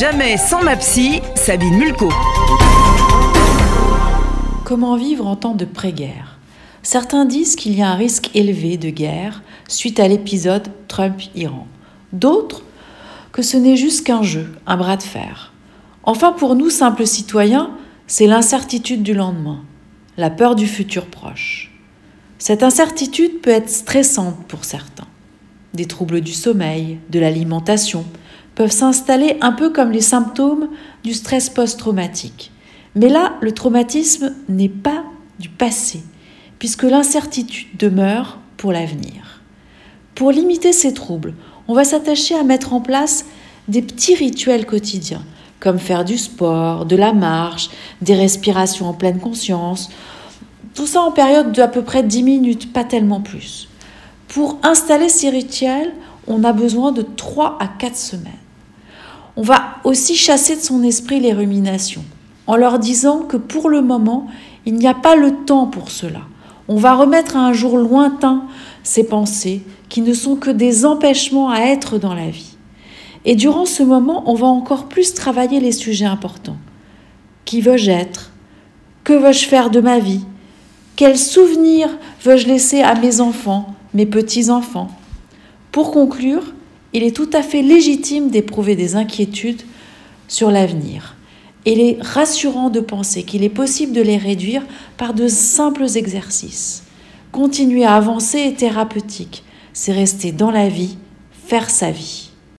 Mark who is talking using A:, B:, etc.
A: Jamais sans ma psy, Sabine Mulco.
B: Comment vivre en temps de pré-guerre? Certains disent qu'il y a un risque élevé de guerre suite à l'épisode Trump-Iran. D'autres que ce n'est juste qu'un jeu, un bras de fer. Enfin, pour nous, simples citoyens, c'est l'incertitude du lendemain, la peur du futur proche. Cette incertitude peut être stressante pour certains. Des troubles du sommeil, de l'alimentation peuvent s'installer un peu comme les symptômes du stress post-traumatique. Mais là, le traumatisme n'est pas du passé, puisque l'incertitude demeure pour l'avenir. Pour limiter ces troubles, on va s'attacher à mettre en place des petits rituels quotidiens, comme faire du sport, de la marche, des respirations en pleine conscience, tout ça en période d'à peu près 10 minutes, pas tellement plus. Pour installer ces rituels, on a besoin de 3 à 4 semaines. On va aussi chasser de son esprit les ruminations, en leur disant que pour le moment, il n'y a pas le temps pour cela. On va remettre à un jour lointain ces pensées qui ne sont que des empêchements à être dans la vie. Et durant ce moment, on va encore plus travailler les sujets importants. Qui veux-je être? Que veux-je faire de ma vie? Quels souvenirs veux-je laisser à mes enfants, mes petits-enfants Pour conclure, il est tout à fait légitime d'éprouver des inquiétudes sur l'avenir. Il est rassurant de penser qu'il est possible de les réduire par de simples exercices. Continuer à avancer est thérapeutique. C'est rester dans la vie, faire sa vie.